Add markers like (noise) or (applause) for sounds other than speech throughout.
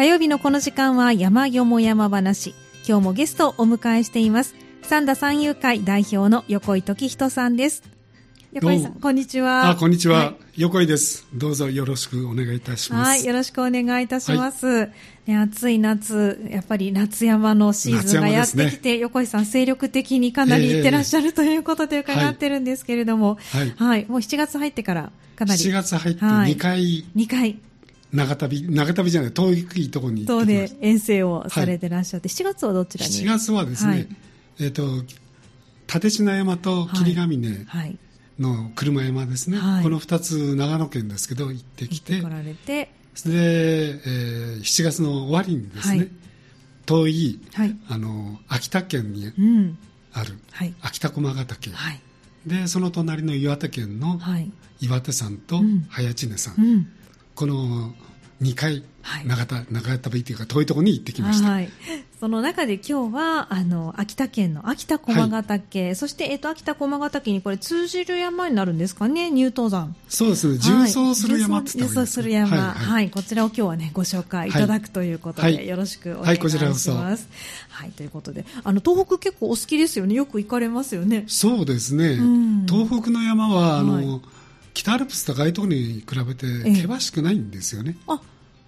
火曜日のこの時間は山よも山話。今日もゲストをお迎えしています。三田三遊会代表の横井時人さんです。横井さん、こんにちは。あ、こんにちは。はい横井です。どうぞよろしくお願いいたします。はい、よろしくお願いいたします。ね、暑い夏、やっぱり夏山のシーズンがやってきて、横井さん精力的にかなり行ってらっしゃるということで伺ってるんですけれども、はいはい、もう7月入ってからかなり。7月入ってはい2回2回、長旅、長旅じゃない、遠いところに行等ってきで遠征をされてらっしゃって、7月はどちた。らに？7月はですね、はいえっ、と、立科山と霧ヶ峰はい。の車山ですね。はいこの2つ長野県ですけど行ってきて、来られて、で、えー7月の終わりにですね、はい遠い、はい。あの、秋田県にうん。ある、はい。秋田駒ヶ岳、はい。で、その隣の岩手県のはい。岩手山とうん早知根山、うん。この2回はい。長田、長旅というか遠いところに行ってきました。はい。その中で今日は、あの、秋田県の秋田駒ヶ岳、そして、えっ、と、秋田駒ヶ岳にこれ通じる山になるんですかね、入東山。そうですね、重走する山って言った重走する山、はい、はい。はい。こちらを今日はね、ご紹介いただくということで、はい。よろしくお願はい。いします。はい、ということで、あの、東北結構お好きですよね。よく行かれますよね。そうですね、うん。東北の山はあの、はい北アルプス高いところに比べてええ険しくないんですよね。あ、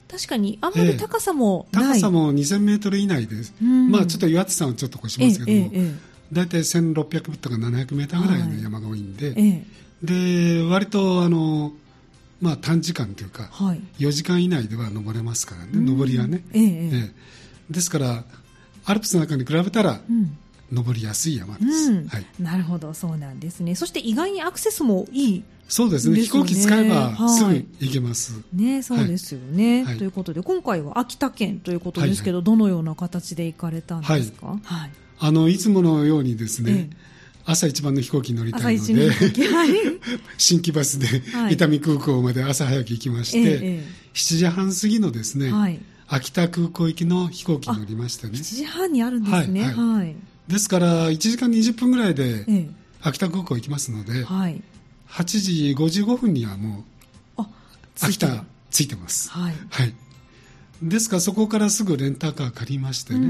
確かに、あんまり高さもない。高さも2000メートル以内です。うんまあちょっと岩手山はちょっと越しええますけども、えええ大体1600メートルか700メートルぐらいの山が多いんで、えええで、割とあの、まあ短時間というか、はい。4時間以内では登れますからね、うん登りはね。ええええええですから、アルプスの中に比べたら、うん。登りやすい山です、うん。はい、なるほど、そうなんですね。そして意外にアクセスもいい。そうですね。ね飛行機使えばはい。すぐ行けます、ね、そうですよね。はい。ということで、今回は秋田県ということですけど、どのような形で行かれたんですか？はい。あのいつものようにですね、ええ。朝一番の飛行機に乗りた朝いので。(laughs) 新規バスではい。伊丹空港まで朝早く行きまして、えええ7時半過ぎのですね、はい。秋田空港行きの飛行機に乗りましてね。7時半にあるんですね。はい。はい。ですから1時間20分ぐらいでえ秋田空港行きますのえで、はい。8時55分にはもうあ、秋田着いてますはい。はい。ですからそこからすぐレンタカー借りましてね、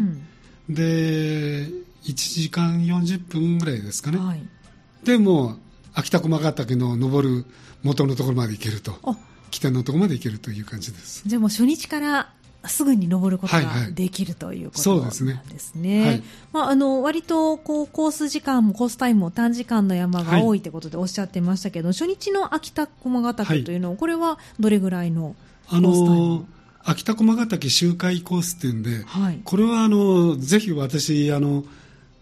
うん。で、1時間40分ぐらいですかね。はい。で、もう、秋田駒ヶ岳の登る元のところまで行けると、あ、北のところまで行けるという感じです。じゃあもう初日からすぐに登ることがはいはいできるということなんですねですね。はいまあ、あの、割と、こう、コース時間も、コースタイムも短時間の山が多いということでおっしゃってましたけど、初日の秋田駒ヶ岳というのは、これはどれぐらいのコあースタイム？の、秋田駒ヶ岳周回コースっていうんで、はい。これはあの、ぜひ私、あの、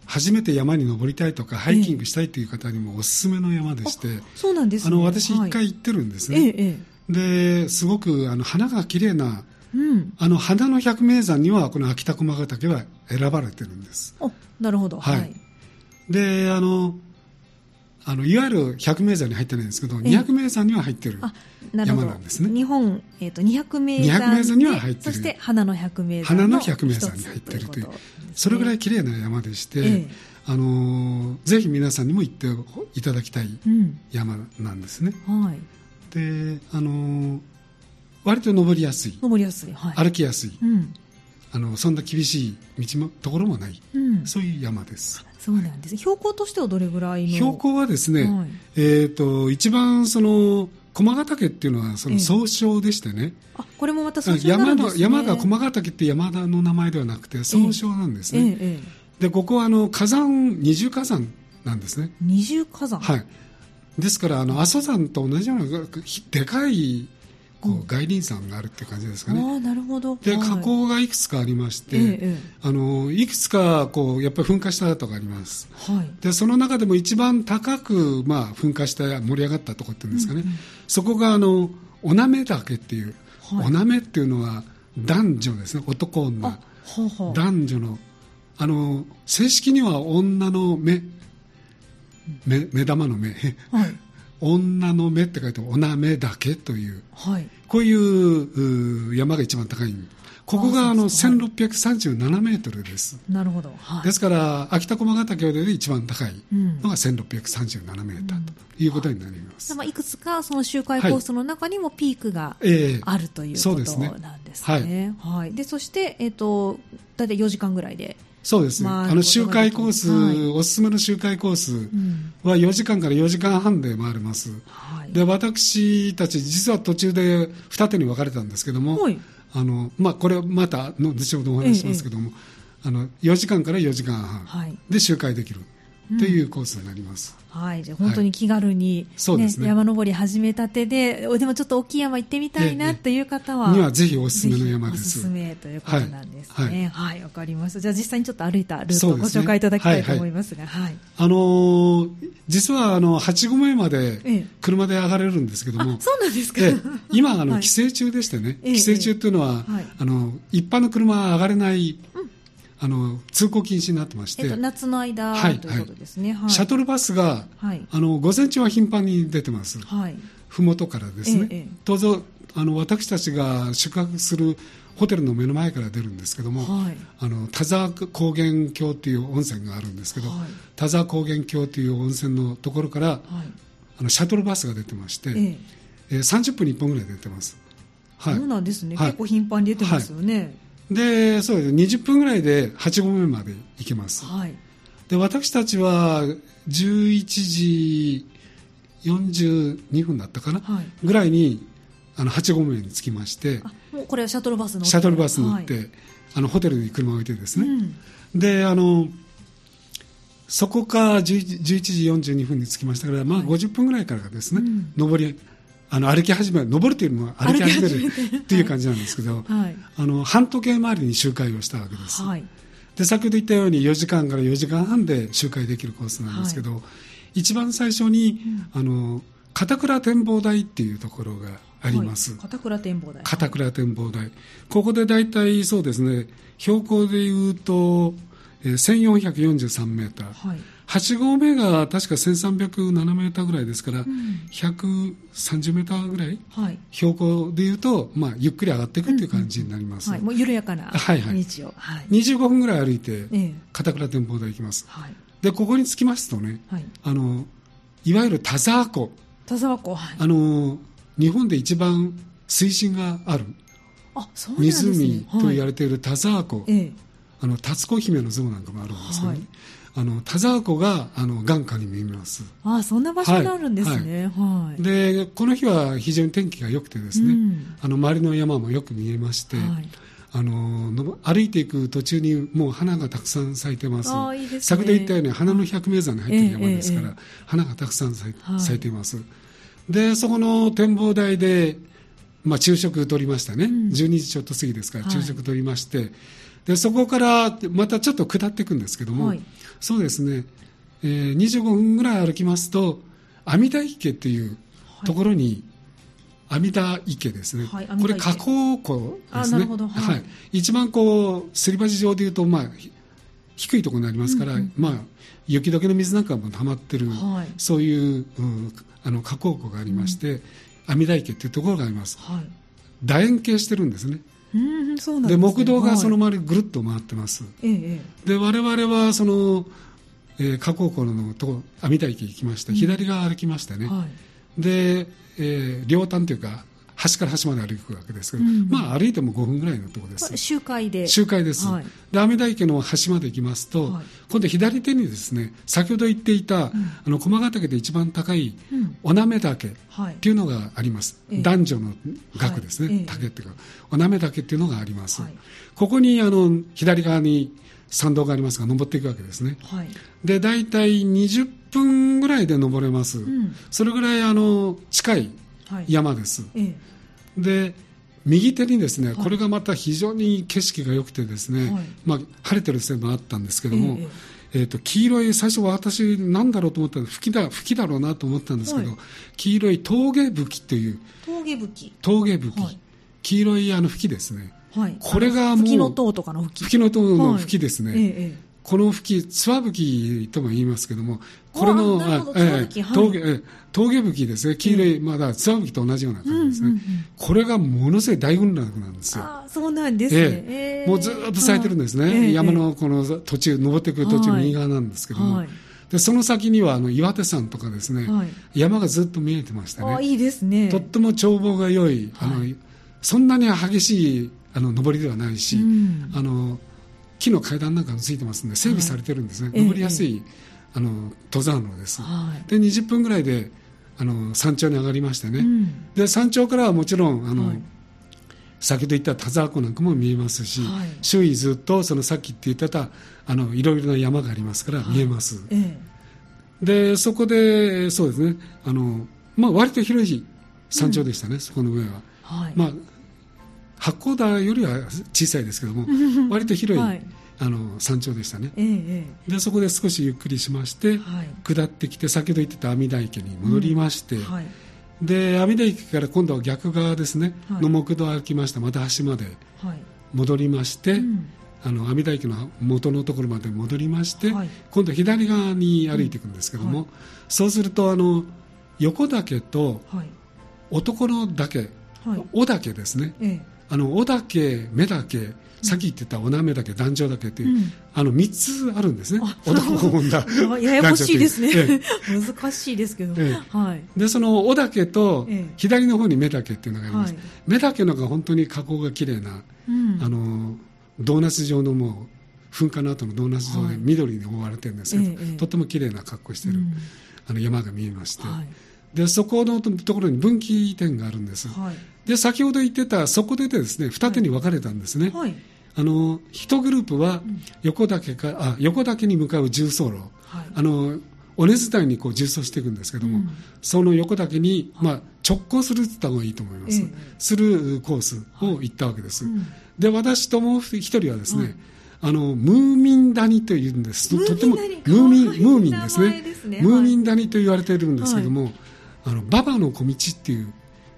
初めて山に登りたいとか、ハイキングしたいという方にもおすすめの山でして、そうなんですね。あの、私はい一回行ってるんですええ、ね。ええ。で、すごく、あの、花が綺麗な、うん。あの、花の百名山には、この秋田駒ヶ岳は選ばれてるんです。お、なるほど。ははいい。で、あの、あの、いわゆる百名山に入ってないんですけど、え二百名山には入ってる。山なんですね日本、えっ、と、200名山で。200名山には入ってるそして、花の100名山花のの百名山に入ってるというねそれぐらい綺麗な山でして、ええあの、ぜひ皆さんにも行っていただきたいうん。山なんですね。はい。で、あの、割と登りやすい、登りやすい。はい。歩きやすい、うん。あの、そんな厳しい道も、ところもない、うん。そういう山です。そうなんです。標高としてはどれぐらいの？標高はですね、はいえっ、と、一番その、駒ヶ岳っていうのはそええの総称でしてね、あ、これもまた総称にな山のるんですね。山が駒ヶ岳って山田の名前ではなくて総称なんですね、ええ、ええ。でここはあの火山二重火山なんですね二重火山。はいですからあの阿蘇山と同じようなひでかいこう外輪山があるって感じですかね、ああ、なるほど。ではい。火口がいくつかありまして、えええあのいくつかこうやっぱり噴火した跡があります。え。はい。でその中でも一番高く、まあ、噴火した盛り上がったところっていうんですかね、うんうん。そこがあのおなめ岳っていう、はい。おなめっていうのは男女ですね。男女。あ、ほうほう。男女の。あの正式には女の目。目目玉の目。はい。女の目って書いておなめ岳というはい。こういううー山が一番高いこここがあのそうです1637メートルです。なるほど。はい。ですから、秋田駒ヶ岳で一番高いうんのが1637メーターということになります。まあ、いくつかその周回コースの中にもピークがええあるということそうですねなんですね。はい。で、そして、えっ、と、大体4時間ぐらいで。そうですね。まああの周回コース、はいおすすめの周回コースうん。は4時間から4時間半で回れます。はい。で、私たち、実は途中で二手に分かれたんですけども、はいあの、まあ、これまたの後ほどお話ししますけども、あの、4時間から4時間半はい。で周回できるというコースになります。はい。じゃあ本当に気軽に、そうですね山登り始めたてで、おでもちょっと大きい山行ってみたいなええという方は、にはぜひおすすめの山でぜひおすす。すめということなんですね。はい。わ、かりました。じゃあ実際にちょっと歩いたルートをご紹介いただきたいと思いますが、はい。あのー実はあの、八合目までええ車で上がれるんですけども、あ、そうなんですか。ええ今、あの、(laughs) はい規制中でしてね、ええ規制中っていうのは、はいあの、一般の車は上がれない、あの、通行禁止になってまして、えっと、夏の間、はいということですね。はい。シャトルバスが、はい。あの、午前中は頻繁に出てます。はい。ふもとからですね。ええ当然、あの、私たちが宿泊するホテルの目の前から出るんですけども、はい。あの田沢高原峡という温泉があるんですけど、はい田沢高原峡という温泉のところからはい。あのシャトルバスが出てまして、えええー30分に1本ぐらい出てます。はいそうなんですね。はい結構頻繁に出てますよね。でそうです。20分ぐらいで8合目まで行けます。はい。で私たちは11時42分だったかな、はい。ぐらいにあの8合目に着きまして。あ、もうこれはシャトルバス乗って。シャトルバス乗って、はい。あのホテルに車を置いてですね、うん。であのそこから11 11時42分に着きましたから、まあ、はい。50分ぐらいからがですね、うん。登りあの歩き始める登るというよりも歩き始める歩き始めてっていう感じなんですけど、(laughs) はい。あの半時計回りに周回をしたわけです、はい。で先ほど言ったように4時間から4時間半で周回できるコースなんですけど、一番最初に、あの片倉展望台っていうところがあります、はい片倉展望台。片倉展望台、ここで大体そうですね、標高でいうと、えー1443メーター、はい。8合目が確か1307メーターぐらいですから、ん130メーターぐらい、はい。標高でいうと、まあ、ゆっくり上がっていくっていう感じになります。はい。もう緩やかなはいはい道を。はい。25分ぐらい歩いて、ええ。片倉展望台行きます。はい。で、ここに着きますとね、はい。あの、いわゆる田沢湖、田沢湖。はい。あの、日本で一番水深があるあ、そうなんですね。湖と言われれている田沢湖、ええ。あの、辰子姫の像なんかもあるんですけどね、はいあの、田沢湖が、あの、眼下に見えます。あ、そんな場所になるんですね。はい。で、この日は非常に天気が良くてですね、うんあの、周りの山もよく見えまして、はいあのの歩いていく途中にもう花がたくさん咲いてます。あーいいですね先ほど言ったように花の百名山に入ってる山ですから、ええええ花がたくさん咲い,、ています。で、そこの展望台で、まあ、昼食取りましたね、ん12時ちょっと過ぎですから、はい昼食取りまして、でそこからまたちょっと下っていくんですけども、はい。そうですね、えー25分ぐらい歩きますと、阿弥陀池っていうところに、阿弥陀池ですね、はいこれ、河口湖ですね、はい。一番こうすり鉢状でいうと、まあ、ひ低いところになりますから、まあ、雪解けの水なんかも溜まってる、はい。そういう、うんあの河口湖がありまして、阿弥陀池っていうところがあります。はい。楕円形してるんですね。うん、そうなんで、ね。木道がそのはい周りぐるっと回ってます。ええ、えで、我々はその、えー河口湖のとこ、阿弥陀池行きまして、左側歩きましてね。え。はい。で、えー両端というか、端から端まで歩くわけですけど、うん。まあ歩いても5分ぐらいのところです。周回で。周回です、はい。で阿弥陀池の端まで行きますと、はい。今度左手にですね先ほど言っていた、あの駒ヶ岳で一番高いうん。おなめ岳っはい。ていうのがあります、ええ。男女の岳ですね、岳っていうか。おなめ岳っていうのがあります、はい。ここにあの左側に山道がありますが登っていくわけですね。はい。で大体20分ぐらいで登れます、ん。それぐらいあの近いはい。山です、ええ。で右手にですね、これがまた非常に景色が良くてですね、はい。まあ、晴れてるせいもあったんですけども、ええ。えーと黄色い最初は私なんだろうと思ったら吹きだ吹きだろうなと思ったんですけど、はい。黄色い峠吹きという峠吹き。峠吹き、はい。黄色いあの吹きですね。はい。これがもう吹きの塔とかの吹き。吹きの塔の吹きですね、はいええ、えこの吹き、つわ吹きとも言いますけども、これの、ええ峠ええ峠吹きですね、黄色い、まだつわ吹きと同じような感じですね、これがものすごい大群落なんですよ。あそうなんですね。ええ。えもうずっと咲いてるんですね、ええ。山のこの途中、登っていく途中、はい右側なんですけども、はい。でその先にはあの岩手山とかですね、はい。山がずっと見えてましたね、あいいですね。とっても眺望が良い、あのはい。そんなに激しいあの登りではないし、うん。あの木の階段なんかもついてますんで、整備されてるんですね、ええ登りやすい、あの登山路です。はい。で20分ぐらいであの山頂に上がりましてね、うん。で山頂からはもちろんあの、はい。先ほど言った田沢湖なんかも見えますし、はい。周囲ずっとそのさっき言ってたあのいろいろな山がありますから見えます、えでそこでそうですね。あの、まあ、割と広い山頂でしたね、そこの上は、えはい。まあ、八甲田よりは小さいですけども (laughs) 割と広い、はい。あの山頂でしたね。えええでそこで少しゆっくりしまして、えはい。下ってきて先ほど言ってた阿弥陀池に戻りまして、はい。で阿弥陀池から今度は逆側ですね、はい。の木道を歩きましたまた橋まではい。戻りまして、うん。あの阿弥陀池の元のところまで戻りまして、はい、今度左側に歩いていくんですけども、はい、そうするとあの横岳と男の岳、はい、尾岳ですね、ええ、あの尾岳、目岳、さっき言ってたおなめ岳、壇上岳という、うん、あの3つあるんですね、男が本田。(laughs) ややこしいですね、ええ、(laughs) 難しいですけど、ええ。はい、でその尾岳と左の方に目岳っていうのがあります、目岳のが本当に火口がきれいな、うん、あのドーナツ状のもう噴火の後のドーナツ状で緑に覆われてるんですけど、はい、とっても綺麗な格好してる、うん、あの山が見えまして、はい、でそこのところに分岐点があるんです、はい、で先ほど言ってたそこでですね二手に分かれたんですね、あの一グループは横岳かあ横岳に向かう重走路、あの尾根伝いにこう縦走していくんですけども、うん、その横岳に、まあ、直行するって言った方がいいと思います、ええ、するコースを行ったわけです、うん、で私ともう一人はですね、あのムーミン谷というんです。とてもムーミンムーミンですね、ね、ムーミン谷と言われているんですけども、はい、あの馬場の小道っていう。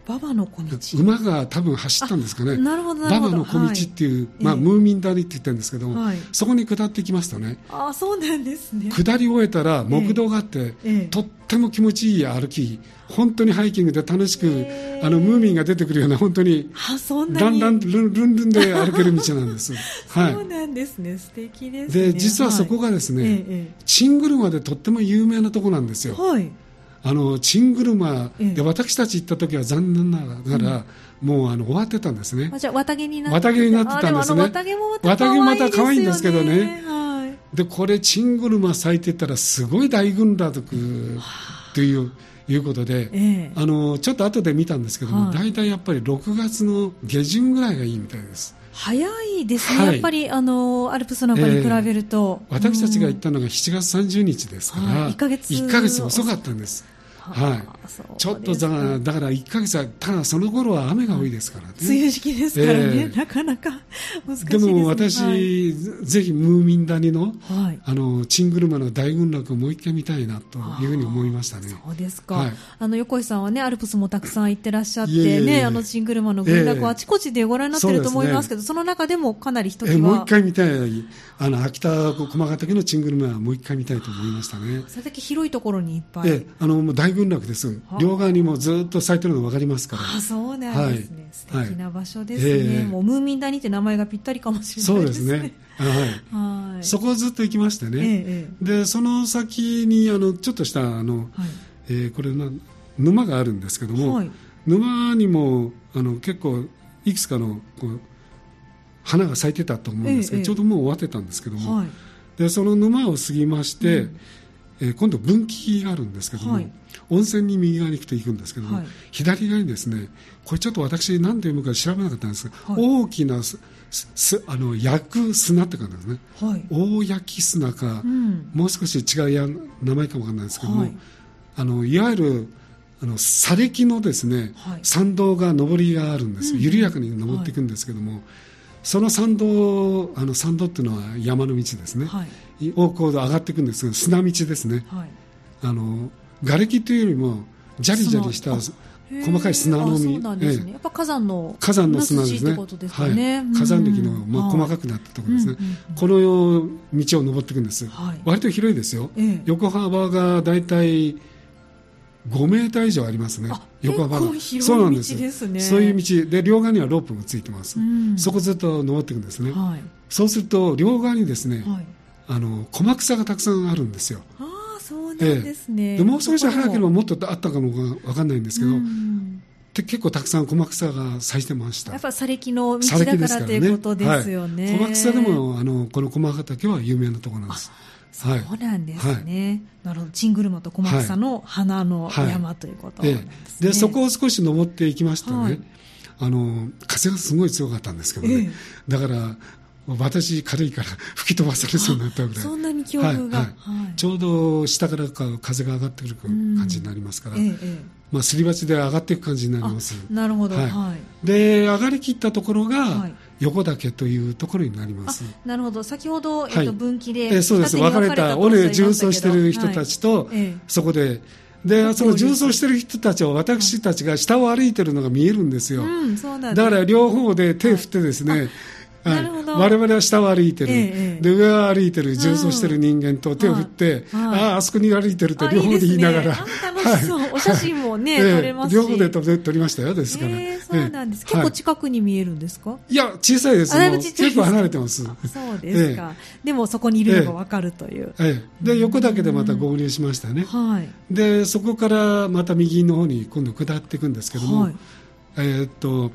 馬場の小道？馬が多分走ったんですかね。なるほど馬場の小道っていう、はい、まあ、ムーミン谷って言ってるんですけども、はい、そこに下ってきますとね。あそうなんですね。下り終えたら木道があって、ええ、とっても気持ちいい歩き本当にハイキングで楽しく、え。ー、あのムーミンが出てくるような本当にだんだんルンルンルンで歩ける道なんです、はい、そうなんですね。素敵です、ね、で実はそこがですね、はい。えー、チングルマでとっても有名なとこなんですよ、はいあのチングルマで私たち行った時は残念ながら、うん、もうあの終わってたんですね。じゃあ綿毛になって綿毛になってたんですね。綿毛もまたまた可愛いんですけどね。はい、でこれチングルマ咲いてたらすごい大群落という。いうことで、ええ、あのちょっと後で見たんですけども、大体やっぱり6月の下旬ぐらいがいいみたいです。早いですね、はい、やっぱりあのアルプスなんかに比べると、えー、私たちが行ったのが7月30日ですから、はい、1か月 ,1 ヶ月遅かったんです。はい、ちょっとだからだから1か月はただその頃は雨が多いですからね。梅雨時期ですからね、えー、なかなか難しいです、ね、でも私、はい、ぜひムーミン谷の,、はい、あのチングルマの大群落をもう一回見たいなというふうに思いましたね。そうですか、はい、あの横井さんはねアルプスもたくさん行ってらっしゃってねあのチングルマの群落をあちこちでご覧になってると思いますけど、えーその中でもかなりひときわ、えー、もう一回見たい。あの秋田駒ヶ岳のチングルマはもう一回見たいと思いましたね。それだけ広いところにいっぱい、えー、あのもう大群落です。両側にもずっと咲いてるの分かりますから。あそうなんですね、はい、素敵な場所ですね、はい。えー、もうムーミン谷って名前がぴったりかもしれないですね。そうですね。はい、はい、そこをずっと行きましてね、えー、でその先にあのちょっとしたあの、はい、えー、これな沼があるんですけども、沼にもあの結構いくつかのこう花が咲いてたと思うんですけど、ちょうどもう終わってたんですけども、でその沼を過ぎまして、うんえー、今度分岐があるんですけども、はい、温泉に右側に行くと行くんですけども、はい、左側にですねこれちょっと私何て読むか調べなかったんですが、はい、大きなすあの焼く砂って感じですね、大焼き砂か、うん、もう少し違うや名前かもわからないですけども、あのいわゆるあの砂礫のですね、参道が上りがあるんです、うん、緩やかに登っていくんですけども、その参道あの参道っていうのは山の道ですね、はい、をこう上がっていくんですが砂道ですね、はい、あの瓦礫というよりもじゃりじゃりした細かい砂のみ、ね。ええ、やっぱ火山の火山の砂ですね、すね。はい、火山歴の、まあ、細かくなったところですね、この道を登っていくんです、はい、割と広いですよ、ええ、横幅がだいたい5メーター以上ありますね、横幅が、そうなんです、ね、そういう道で両側にはロープがついてます、うん、そこずっと登っていくんですね、はい、そうすると両側にですね、はい、あの駒草がたくさんあるんですよ。あそうなんですね、ええ、でもう少し早ければも。っとあったかも分かんないんですけど、で結構たくさん駒草が咲いてました。やっぱ砂礫の道だからということですよね、はい、駒草でもあのこの駒畑は有名なところなんです。そうなんですね、はい、なるほど。チングルマと小松さの花の山ということですね、で、ね、そこを少し登っていきましたね、はい、あの風がすごい強かったんですけどね、だから私軽いから (laughs) 吹き飛ばされそうになったぐらい。そんなに強風が、はいちょうど下から風が上がってくる感じになりますから、ええ、まあ、すり鉢で上がっていく感じになります。なるほど、はい、で上がりきったところが、横岳というところになります。なるほど。先ほど、えっと、分岐で、えそうです。分かれた尾根重走してる人たちと、そこででその重走してる人たちは私たちが下を歩いてるのが見えるんですよ、うん、だから両方で手振ってですね、なるほど。我々は下を歩いてる、ええ、で上を歩いてる重走してる人間と手を振って、うん、あああそこに歩いてると両方で言いながら、楽しそう、はい、お写真もね、撮れますし。両方で撮りましたよですから、えー、そうなんです、結構近くに見えるんですか？いや小さいです。結構離れてます。そうですか、でもそこにいるのが分かるという、ええ。で横だけでまた合流しましたね、はい、でそこからまた右の方に今度下っていくんですけども、えっと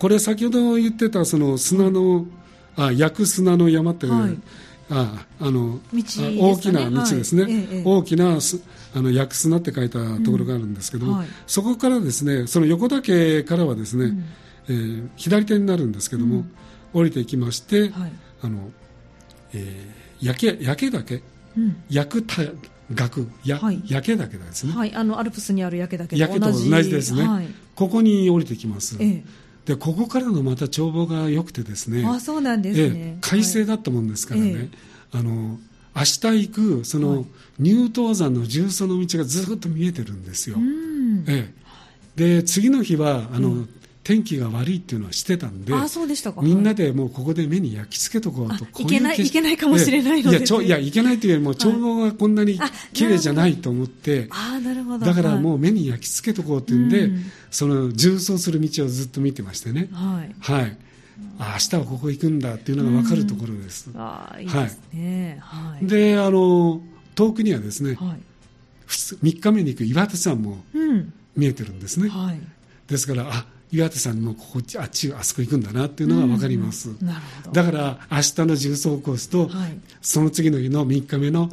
これ先ほど言ってたその砂の、あ焼く砂の山って、はい、ああの、ね、大きな道ですね、はい、大きなあの焼く砂って書いたところがあるんですけど、うん。はい、そこからですねその横岳からはですね、うん、えー、左手になるんですけども、うん、降りていきまして、あのえー、焼け焼け岳、うん、焼くた岳？や、はい、焼け岳ですね、はい、あのアルプスにある焼け岳と同じ。同じですね、ここに降りてきます、ええでここからのまた眺望が良くてですねあそうなんですね、快晴だったもんですからね、はい、あの明日行くその、乳頭山の重曹の道がずっと見えてるんですよ、ええ、で次の日はあの、うん天気が悪いっていうのはしてたんであそうでしたか。みんなでもうここで目に焼き付けとこうといけないいけないかもしれないので、いやちょいやいけないというよりも眺望がこんなに綺麗じゃないと思って、あなるほど。だからもう目に焼き付けとこうっていうんで、その重走する道をずっと見てましてね。はい、はい。あ明日はここ行くんだっていうのが分かるところです。あいいですね。はい。であの遠くにはですね、はい、3日目に行く岩手山も見えてるんですね。はい、ですからあ岩手さんもここあっちあそこ行くんだなっていうのが分かります、うん、だから明日の重曹コースと、はい、その次の日の3日目の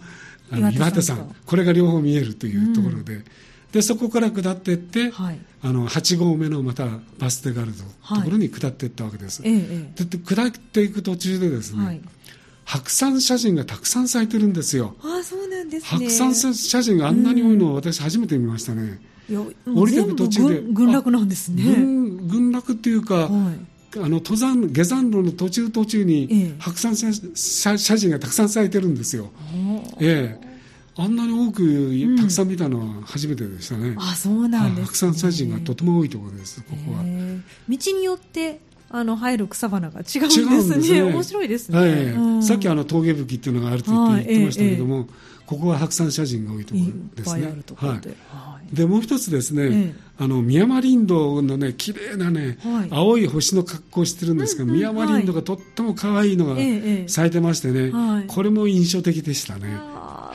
あの岩手山これが両方見えるというところで。うん、でそこから下っていって、はい、あの8合目のまたバス停があるところに下っていったわけです、はい、で下っていく途中でですね、白山写真がたくさん咲いてるんですよ。あそうなんです、ね、白山写真があんなに多いのを私初めて見ましたね、降りていく途中で群落なんですね。群落っていうか、はい、あの登山下山路の途中途中に白山写真がたくさん咲いてるんですよ、ええ。あんなに多くたくさん見たのは初めてでしたね、うん、あそうなんです、ね、白山写真がとても多いところですここは。道によってあの生える草花が違うんですね。すね。面白いですね。はい、うん、さっきあの峠吹きっていうのがあると言ってましたけれども、ええ、ここは白山写真が多いところですね。はい。でもう一つですね、え、あの宮山林道のね綺麗なね、はい、青い星の格好をしてるんですが、うんうん、宮山林道がとっても可愛いのが咲いてましてね、はい、これも印象的でしたね。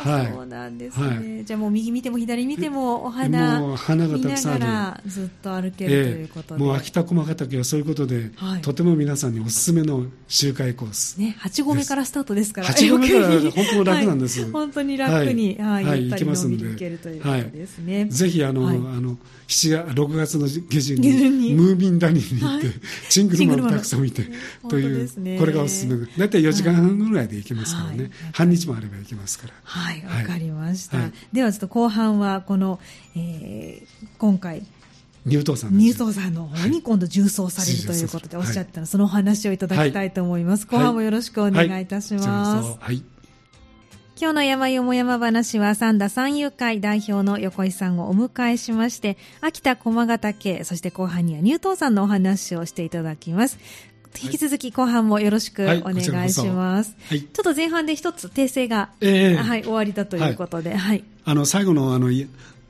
はい、そうなんですね、はい、じゃあもう右見ても左見てもお花もう花がたくさんある。ずっと歩ける、えー、ということで。もう秋田駒ヶ岳はそういうことで、はい、とても皆さんにおすすめの周回コース。ね8合目からスタートですから8合目から本当楽なんです、はい、本当に楽に、はい、はい、行けますので行けるということですね、ぜひあの、あの7月6月の下旬にムービン谷に行って、チングルマンをたくさん見てという、これがおすすめ。大体4時間半ぐらいで行けますからね、半日もあれば行けますから。はいわかりました、ではちょっと後半はこの、えー、今回入党さん入党さんの方に今度重装されるということでおっしゃったの、そのお話をいただきたいと思います、後半もよろしくお願いいたします、はい。今日の山よも山話は三田三遊会代表の横井さんをお迎えしまして、秋田駒ヶ岳、そして後半には乳頭山のお話をしていただきます。引き続き後半もよろしくお願いします。はい、ちょっと前半で一つ訂正が、えー、はい、終わりだということで、はい。はい、あの、最後のあの、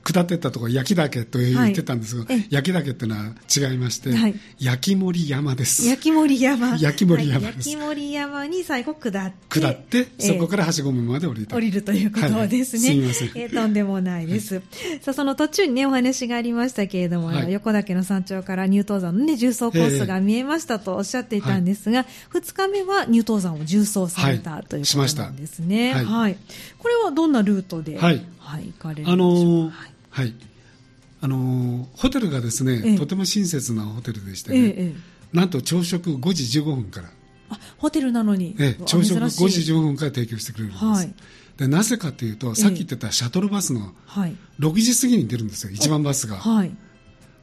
下ってったところ焼き岳と言ってたんですが、はい、焼き岳っていうのは違いまして、はい、焼き森山です。焼き森山。焼き森山です、はい、焼き森山に最後下って下ってそこからはしご目まで降りる降りるということですね、すみません、えー、とんでもないです、さあその途中にねお話がありましたけれども、横岳の山頂から乳頭山のね重走コースが見えましたとおっしゃっていたんですが、えー、2日目は乳頭山を重走された、ということなんですね。はい。これはどんなルートで、はい。行かれるんでしょうか、あのー、はい。あのホテルがですね、ええ、とても親切なホテルでしてね、え、なんと朝食5時15分から。あホテルなのに、ええ、朝食5時15分から提供してくれるんです、はい、でなぜかというとさっき言ってたシャトルバスの6時過ぎに出るんですよ、1番バスが、はい、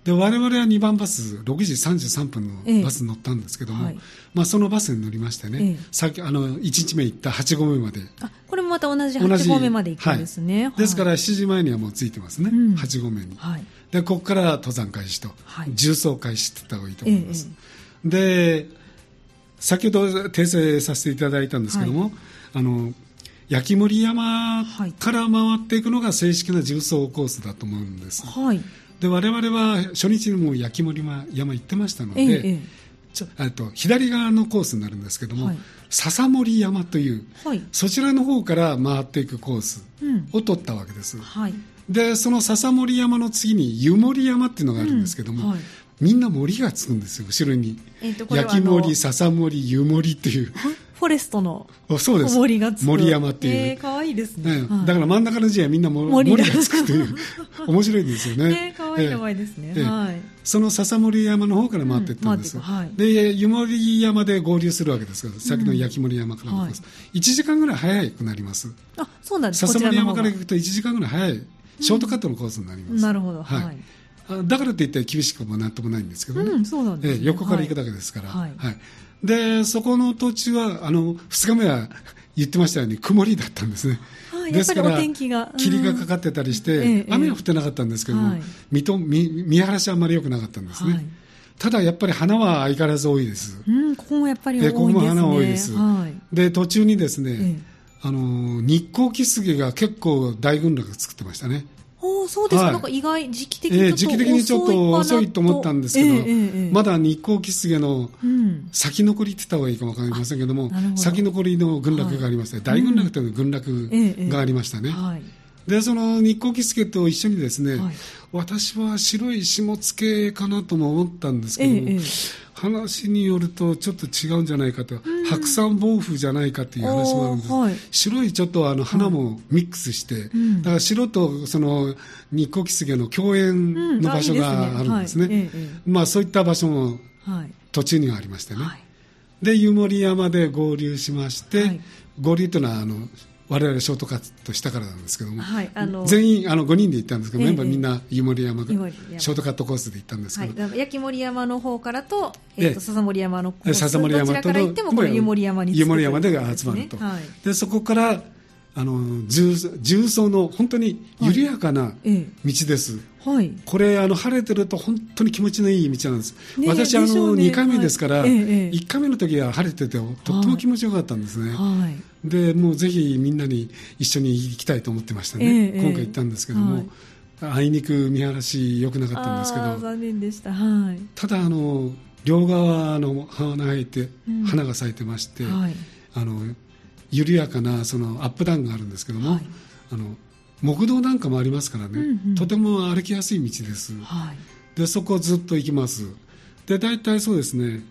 で我々は2番バス6時33分のバスに乗ったんですけども、はい、まあ、そのバスに乗りましてね、さっきあの1日目行った8合目まで。あこれもまた同じ8合目まで行くんですね、はい、ですから7時前にはもう着いてますね、うん、8合目に、はい、でここから登山開始と、はい、重走開始って言った方がいいと思います、ええ、で先ほど訂正させていただいたんですけども、あの焼き森山から回っていくのが正式な重走コースだと思うんです、はい、で我々は初日にも焼き森山行ってましたので、ええ、ちょと左側のコースになるんですけども、はい、笹森山という、はい、そちらの方から回っていくコースを取ったわけです、うんはい、でその笹森山の次に湯森山っていうのがあるんですけども、うんはい、みんな森がつくんですよ後ろに、えー、焼き森笹森湯森っていう。フォレストの森がつく。森山っていう、えー、かわいいですね、はい、だから真ん中の字はみんな森がつくという (laughs) 面白いんですよね、えー、かわいい名前ですね、えー、はい、その笹森山の方から回っていったんです、うんはい、で湯森山で合流するわけですから先の焼き森山から行きます、うん、1時間ぐらい早くなります。あそうなんです。笹森山から行くと1時間ぐらい早い。ショートカットのコースになります、うん、なるほど。はいだからといって厳しくもなんともないんですけどね、うん、そうなんです、ね、え横から行くだけですから、はい、はいでそこの土地はあの2日目は言ってましたように曇りだったんですね。ですから霧がかかってたりして、雨は降ってなかったんですけども、見と見見晴らしはあまり良くなかったんですね。はい、ただやっぱり花は相変わらず多いです。うん、ここもやっぱり多いですね。ここも花多いです。はい、で途中にですね、あの日光キスゲが結構大群落作ってましたね。おそうですか、はい、なんか意外、時期的に時期的にちょっと遅いと思ったんですけど、えーえー、まだ日光キスゲの先残りって言った方がいいかもわかりませんけども、ど。先残りの群落がありまして、はい、大群落という群落がありましたね。はい。でその日光キスケと一緒にですね、はい、私は白い下付けかなとも思ったんですけども、ええ、話によるとちょっと違うんじゃないかと、白山暴風じゃないかという話もあるんです、はい、白いちょっとあの花もミックスして、はい、だから白とその日光キスゲの共演の場所があるんですね、まあ、そういった場所も途中にはありましてね、で湯守山で合流しまして、合流というのはあの我々ショートカットしたからなんですけども、はい、あの全員あの5人で行ったんですけど、えー、メンバーみんな湯守山。で、ショートカットコースで行ったんですけど、はい、焼き森山の方からと,、えーと、笹森山のコース笹森山との湯守山に、湯守山で集まると、はい、でそこからあの重重曹の本当に緩やかな道です、はい、これあの晴れてると本当に気持ちのいい道なんです、ね、私あの、ね、2回目ですから、はい、1回目の時は晴れててとっても気持ちよかったんですね、はい、でもうぜひみんなに一緒に行きたいと思ってましたね、今回行ったんですけども、あいにく見晴らし良くなかったんですけど残念でした、はい、ただあの両側の花が咲いて、うん、花が咲いてまして、あの緩やかなそのアップダウンがあるんですけども、はい、あの木道なんかもありますからね、うんうん、とても歩きやすい道です、はい、でそこをずっと行きます。で大体そうですね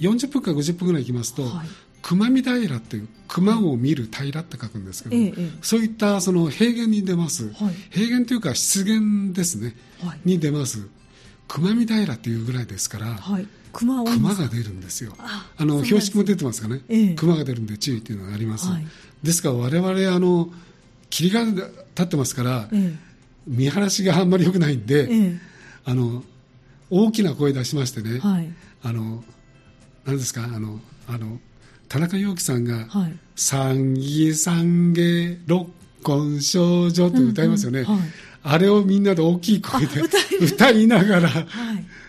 40分か50分ぐらい行きますと、はい、熊見平っていう熊を見る平って書くんですけど、ええ、そういったその平原に出ます、はい、平原というか湿原ですね、はい、に出ます。熊見平っていうぐらいですから、はい、熊熊が出るんですよ。あの標識も出てますかね、ええ、熊が出るんで注意っていうのがあります、はい、ですから我々あの霧が立ってますから、え、見晴らしがあんまり良くないんで、あの大きな声出しましてね、はい、あの何ですかあのあの田中陽樹さんが「三義三下六根少女」と歌いますよね、うんうんはい、あれをみんなで大きい声で歌いながら、はい。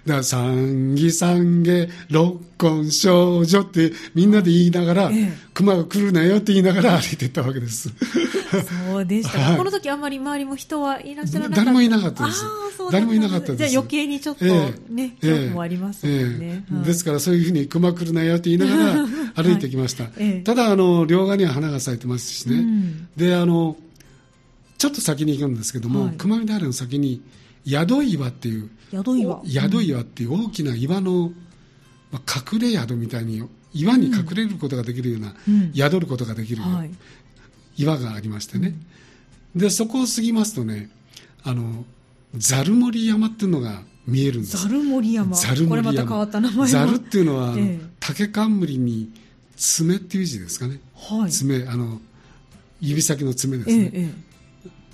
だから三義三下六根少女ってみんなで言いながら、ええ、熊が来るなよって言いながら歩いていったわけです。そうでした、はい、この時あんまり周りも人はいらっしゃらなかった。誰もいなかったです。誰もいなかったです。じゃあ余計にちょっとね、ええ、恐怖もありますね、えですからそういうふうに熊来るなよって言いながら (laughs) 歩いてきました。はい、ただあの両側には花が咲いてますしね。うん、であのちょっと先に行くんですけども、はい、熊見平の先に宿岩っていう宿岩宿岩っていう大きな岩の、まあ、隠れ宿みたいに岩に隠れることができるような、うん、宿ることができる、はい、岩がありましてね、うん、でそこを過ぎますとねあのザルモリ山っていうのが見えるんです。ザルモリ山。ザルモリ山。これまた変わった名前ザルっていうのは、ええ、竹冠に爪っていう字ですかね、はい、爪あの指先の爪ですね、え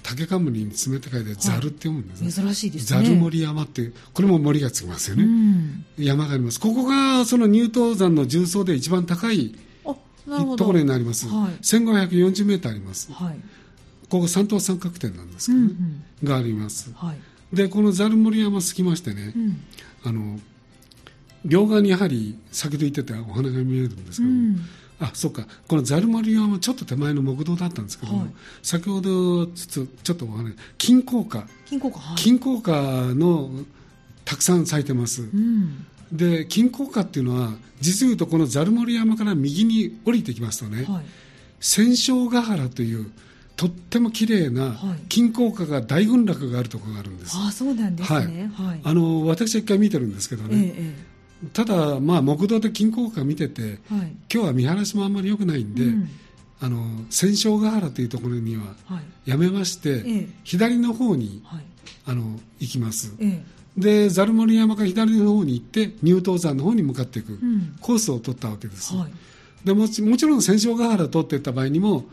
竹冠に爪って書いてざるって読むんですね、珍しいですね。ざる森山ってこれも森がつきますよね、うん、山があります。ここがその乳頭山の重層で一番高いところになります、はい、1540メートルあります、はい、ここ三等三角点なんですけどね、うんうん、があります、はい、でこのざる森山すきましてね、うん、あの両側にやはり先ほど言ってたお花が見えるんですけど、うん。あそうか。このザルマリアもちょっと手前の木道だったんですけど、はい、先ほどちょっとお話金硬貨。金硬貨、はい、金硬貨のたくさん咲いてます、うん、で金硬貨っていうのは実言うとこのザルモリ山から右に降りてきますとね、はい、千勝ヶ原というとっても綺麗な金硬貨が大群落があるところがあるんです。あそうなんですね。はい。あの私は一回見てるんですけどね。ええただ、まあ、木道で金鉱家見てて、はい、今日は見晴らしもあんまり良くないんで、うん、あの千勝ヶ原というところにはやめまして、はい、左の方に、はい、あの行きます、ええ、でざる森山から左の方に行って乳頭山の方に向かっていく、うん、コースを取ったわけです、でももちろん千勝ヶ原通っていった場合にも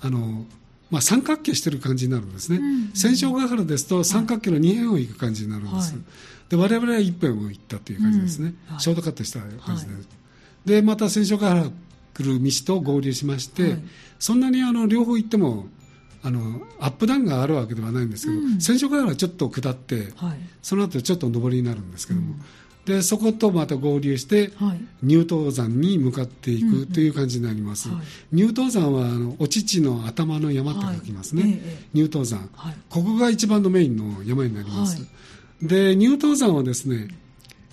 あのまあ、三角形してる感じになるんですね、うん、千勝ヶ原ですと三角形の2辺を行く感じになるんです、はい、で我々は一辺を行ったという感じですね、うんはい、ショートカットした感じで。す、はい、でまた千勝ヶ原来る道と合流しまして、そんなにあの両方行ってもあのアップダウンがあるわけではないんですけど、うん、千勝ヶ原はちょっと下って、その後ちょっと上りになるんですけども、でそことまた合流して、はい、乳頭山に向かっていくという感じになります、うんうんはい、乳頭山はあのお乳の頭の山と書きますね、はい。乳頭山、はい、ここが一番のメインの山になります、で乳頭山はですね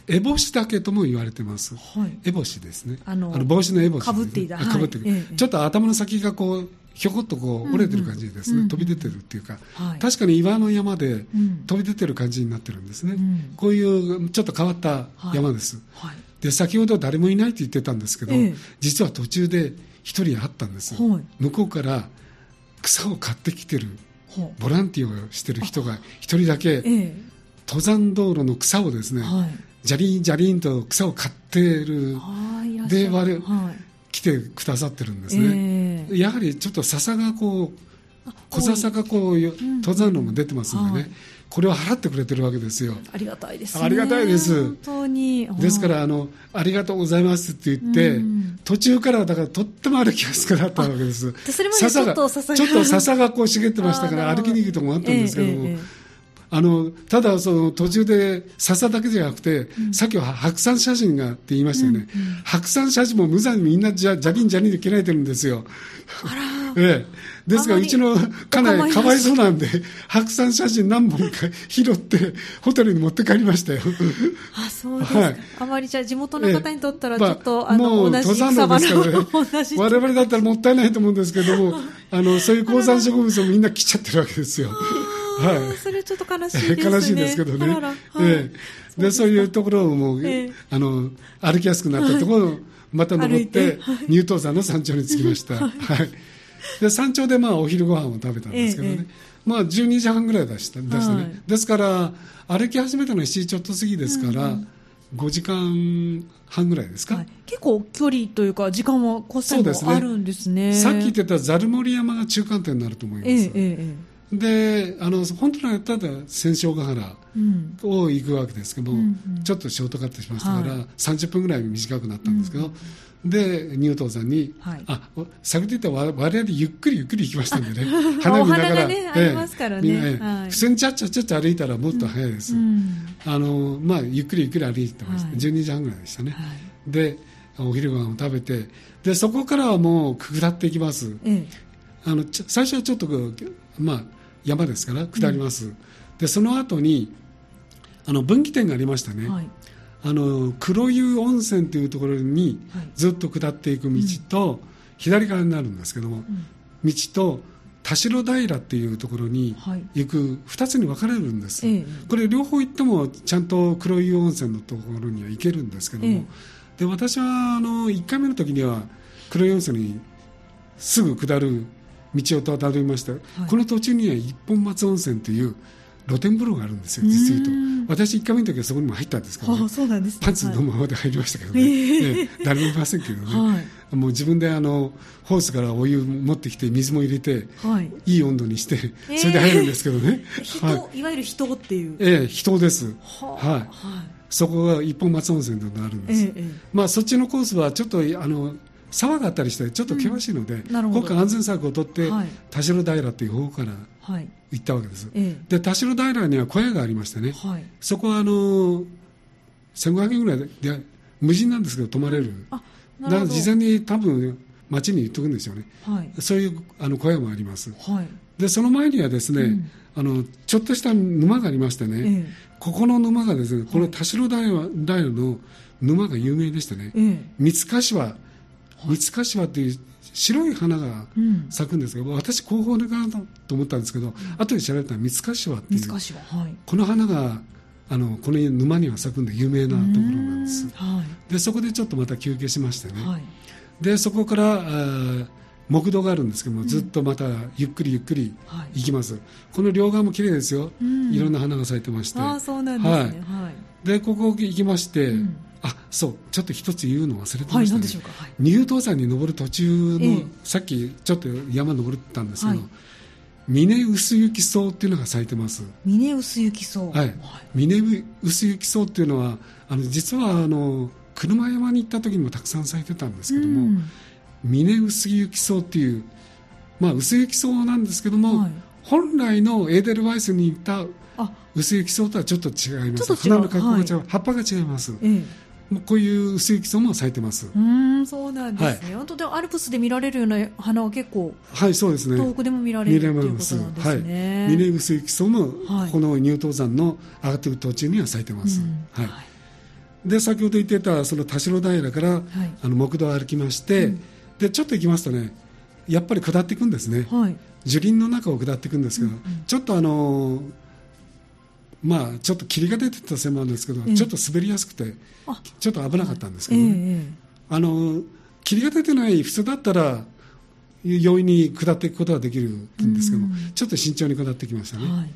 烏帽子岳とも言われてます、はい、烏帽子ですね。あの帽子の烏帽子かぶっていた、かぶって、ちょっと頭の先がこうひょこっとこう折れてる感じですね、うんうん、飛び出てるっていうか、はい、確かに岩の山で飛び出てる感じになってるんですね、うん、こういうちょっと変わった山です、はい。はい、で先ほど誰もいないって言ってたんですけど、ええ、実は途中で一人会ったんです、向こうから草を買ってきてるボランティアをしてる人が一人だけ、え、登山道路の草をですね、じゃりんじゃりんと草を買ってるで我々、来てくださってるんですね、やはりちょっと笹がこう小笹がこう登山路も出てますんでね、はい、これを払ってくれてるわけですよ。ありがたいです、ね、ありがたいです。本当に。ですからあのありがとうございますって言って、うん、途中からだからとっても歩きやすくなったわけです。笹がちょっと笹が。こう茂ってましたから (laughs) 歩きにくいところもあったんですけども、えええあのただその途中で笹だけじゃなくて、うん、さっきは白山写真がって言いましたよね、うんうん、白山写真も無残にみんなじゃじゃりんじゃりんで切られてるんですよ。ええ、ですからうちの家内かわいそうなんで白山写真何本か拾ってホテルに持って帰りましたよ。あそうですか、はい、あまりじゃ地元の方にとったらちょっと、まあ、もう登山道ですからね。(laughs) 我々だったらもったいないと思うんですけどもあのそういう高山植物をみんな切っちゃってるわけですよ。はい、それちょっと悲しいですね。悲しいですけどね。はい、ええ、でそういうところをもう、ええ、あの歩きやすくなったところをまた登って、乳頭山の山頂に着きました。はい。で山頂でまあお昼ご飯を食べたんですけどね。え、まあ12時半ぐらいでしたでしたね。ですから歩き始めたのは7時ちょっと過ぎですから。うんうん。5時間半ぐらいですか、はい、結構距離というか時間はコスタもあるんですね、ね、さっき言ってたざる森山が中間点になると思います、えええであの本当のやったら千勝ヶ原を行くわけですけども、うんうん、ちょっとショートカットしましたから、はい、30分ぐらい短くなったんですけど、で乳頭山に、はい、あ先ほど言った我々ゆっくりゆっくり行きましたんでね。(laughs) 花見ながら、えはい、普通にちゃっちゃちゃっちゃ歩いたらもっと早いです、うん、あのまあ、ゆっくりゆっくり歩いてました、はい、12時半ぐらいでしたね、はい、でお昼ご飯を食べてでそこからはもう下っていきます、ええ、あの最初はちょっと、まあ、山ですから下ります、うん、でその後にあの分岐点がありましたね、はい、あの黒湯温泉というところにずっと下っていく道と、左側になるんですけども、道と田代平っていうところに行く2つに分かれるんです、これ両方行ってもちゃんと黒湯温泉のところには行けるんですけども、で私はあの1回目の時には黒湯温泉にすぐ下る道をたどりました、はい、この途中には一本松温泉という露天風呂があるんですよ、実言うと。私、1回目の時はそこにも入ったんですけど、ね、そうなんです、ね、パンツのままで入りましたけどね、えー、誰もいませんけどね、はい、もう自分であのホースからお湯持ってきて、水も入れて、はい、いい温度にして、それで入るんですけどね、えー、はい、いわゆる人っていう。ええー、人です。は、はい、そこが一本松温泉というのがあるんです、えー、まあ、そっちのコースはちょっとあの沢があったりしてちょっと険しいので、うん、今回安全策を取って、はい、田代平という方から行ったわけです、はい、で田代平には小屋がありましてね、はい、そこはあの1500円ぐらいで無人なんですけど泊まれる。だから事前に多分町に言っとくんですよね、そういうあの小屋もあります、でその前にはですね、うん、あのちょっとした沼がありましてね、えここの沼がですねこの田代平の沼が有名でしてね、え三柏三つ柏っていう白い花が咲くんですが、うん、私広報でかなと思ったんですけど、うん、後で調べたら三つ柏っていう、はい、この花があのこの沼には咲くんで有名なところなんです、はい、でそこでちょっとまた休憩しましてね、はい、でそこから木道があるんですけども、ずっとまたゆっくりゆっくり行きます、この両側も綺麗ですよ、いろんな花が咲いてましてあそうなんですね、はい、でここ行きまして、あそうちょっと一つ言うの忘れてましたね、はい、入東山に登る途中の、えー、さっきちょっと山登ったんですけど、はい、峰薄雪草っていうのが咲いてます。峰薄雪草はい、峰薄雪草っていうのはあの実はあの車山に行った時にもたくさん咲いてたんですけども、うん、峰薄雪草っていう、まあ、薄雪草なんですけども、はい、本来のエーデルワイスに行った薄雪草とはちょっと違います。花の格好が違う、はい、葉っぱが違います、えーこういう薄い木も咲いてます。うんそうなんですね。はい、本当でアルプスで見られるような花は結構はいそうですね。東北でも見られるということなんですね。はい。峰薄い木も、この乳頭山の上がっていく途中には咲いてます。はい。で先ほど言ってたその田代平から、はい、あの木道を歩きまして、うん、でちょっと行きますとねやっぱり下っていくんですね。はい。樹林の中を下っていくんですけど、うんうん、ちょっとあのーまあ、ちょっと霧が出てたせいもあるんですけど、えー、ちょっと滑りやすくてちょっと危なかったんですけどね、えー、あの霧が出てない普通だったら容易に下っていくことができるんですけどちょっと慎重に下ってきましたね、はい、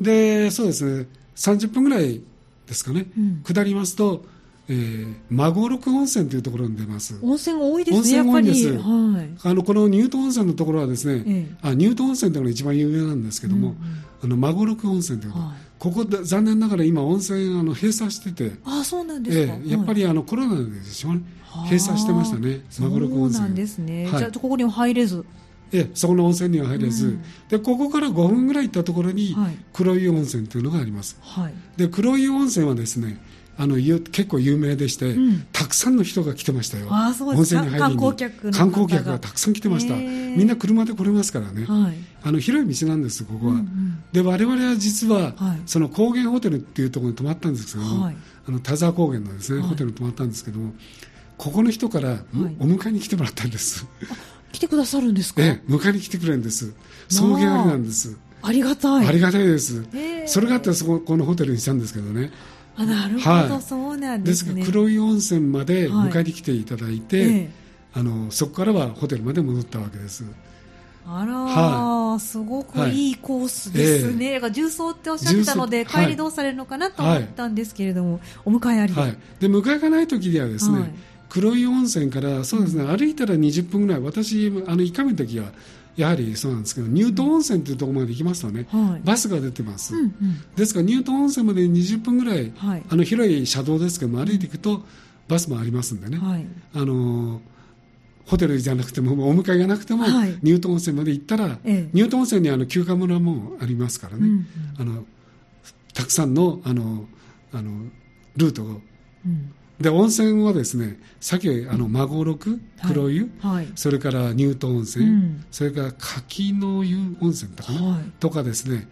でそうですね。30分ぐらいですかね、うん、下りますとえー、孫六温泉というところに出ます。温泉が多いですね温泉多いんです、はい、あのこの乳頭温泉のところはですね、ええ、あ乳頭温泉というのが一番有名なんですけども、うんうん、あの孫六温泉というところ、はい、ここで残念ながら今温泉あの閉鎖してて。あそうなんですか、えー、やっぱりあのコロナでしょうね。閉鎖してましたね。孫六温泉。そうなんですね、はい、じゃあここには入れず。えそこの温泉には入れず、うん、でここから5分ぐらい行ったところに黒湯温泉というのがあります、はい、で黒湯温泉はですねあの結構有名でして、うん、たくさんの人が来てましたよ、あそう温泉に入りに。観光客観光客がたくさん来てました、みんな車で来れますからね、はい、あの広い道なんです、ここは。うんうん、で我々は実は、はい、その高原ホテルっていうところに泊まったんですけども、はい、あの田沢高原のですね、ホテルに泊まったんですけども、ここの人からお迎えに来てもらったんです。来てくださるんですか、ええ、迎えに来てくれるんです、送迎ありなんです。ありがたい。ありがたいです。それがあってそここのホテルにしたんですけどね。あなるほど、はい、そうなんですね。ですから黒い温泉まで迎えに来ていただいて、はいえあのそこからはホテルまで戻ったわけです。あら、はい、すごくいいコースですね、はい、重曹っておっしゃってたので、帰りどうされるのかなと思ったんですけれども、はい、お迎えあり。で,、はい、で迎えがない時ではですね、黒い温泉からそうですね、歩いたら20分ぐらい私あの1回目の時はやはりそうなんですけど乳頭温泉というところまで行きますとね、はい、バスが出てます、うんうん、ですから乳頭温泉まで20分ぐらい、はい、あの広い車道ですけども歩いていくとバスもありますんでね、はい、あのホテルじゃなくてもお迎えがなくても、はい、ニュートン温泉まで行ったら、ええ、ニュートン温泉にあの休暇村もありますからね、うんうん、あのたくさんのあのあのルートを、うん、で温泉はですねさっきあの孫六黒湯、はい。はい、それからニュートン温泉、うん、それから柿の湯温泉とかね、はい、とかですね。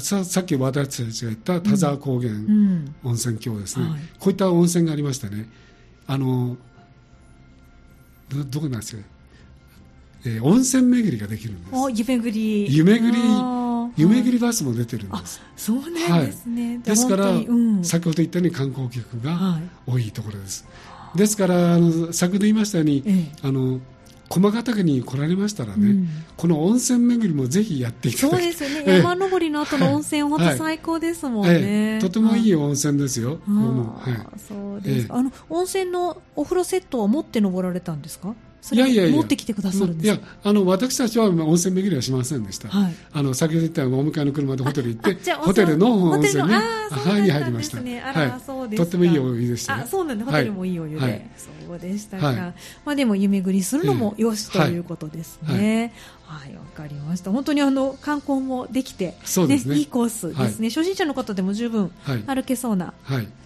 ささっき私たちが言った田沢高原温泉郷ですね、うんうん、こういった温泉がありましてね。あのどどこなんですか、えー、温泉巡りができるんです。夢ぐり。夢ぐり夢ぐりバスも出てるんです、そうなんですね、はい、ですから、うん、先ほど言ったように観光客が多いところです、はい、ですからあの先ほど言いましたように、ええ、あの駒ヶ岳に来られましたらね、うん、この温泉巡りもぜひやっていただきそうですよね、え山登りの後の温泉、本当最高ですもんね、ええ、とてもいい温泉ですよ、はい、そうです、あの温泉のお風呂セットは持って登られたんですか？いやいやいや。持ってきてくださるんですいやあの私たちは温泉巡りはしませんでした、はい、あの先ほど言ったお迎えの車でホテル行って (laughs) ホテルの温泉に入りました、ね、はい、とってもいいお湯でした、ね、あそうなんでホテルもいいお湯で、はい、そうでしたか、はい、まあ、でも夢ぐりするのもよしということですね、はい、わ、かりました。本当にあの観光もできて、そうですね、いいコースですね、はい、初心者の方でも十分歩けそうな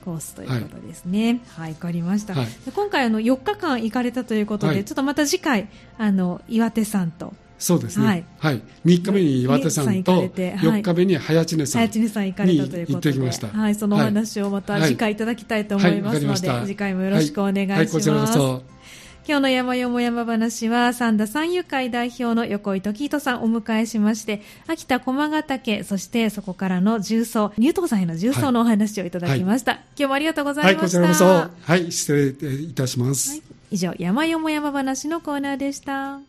コースということですね。はい、わ、かりました。今回あの4日間行かれたということで、ちょっとまた次回あの岩手さんと。そうですね。はい。はい、3日目に岩手さんと、4日目に早知根さん。早知根さん行かれたということで。はい、そのお話をまた次回いただきたいと思いますので、次回もよろしくお願いします。今日の山よも山話は、三田三遊会代表の横井時人さんをお迎えしまして、秋田駒ヶ岳、そしてそこからの重曹、入東山への重曹のお話をいただきました。はい、今日もありがとうございました。はい、こちらこそ。はい、失礼いたします。はい、以上、山よも山話のコーナーでした。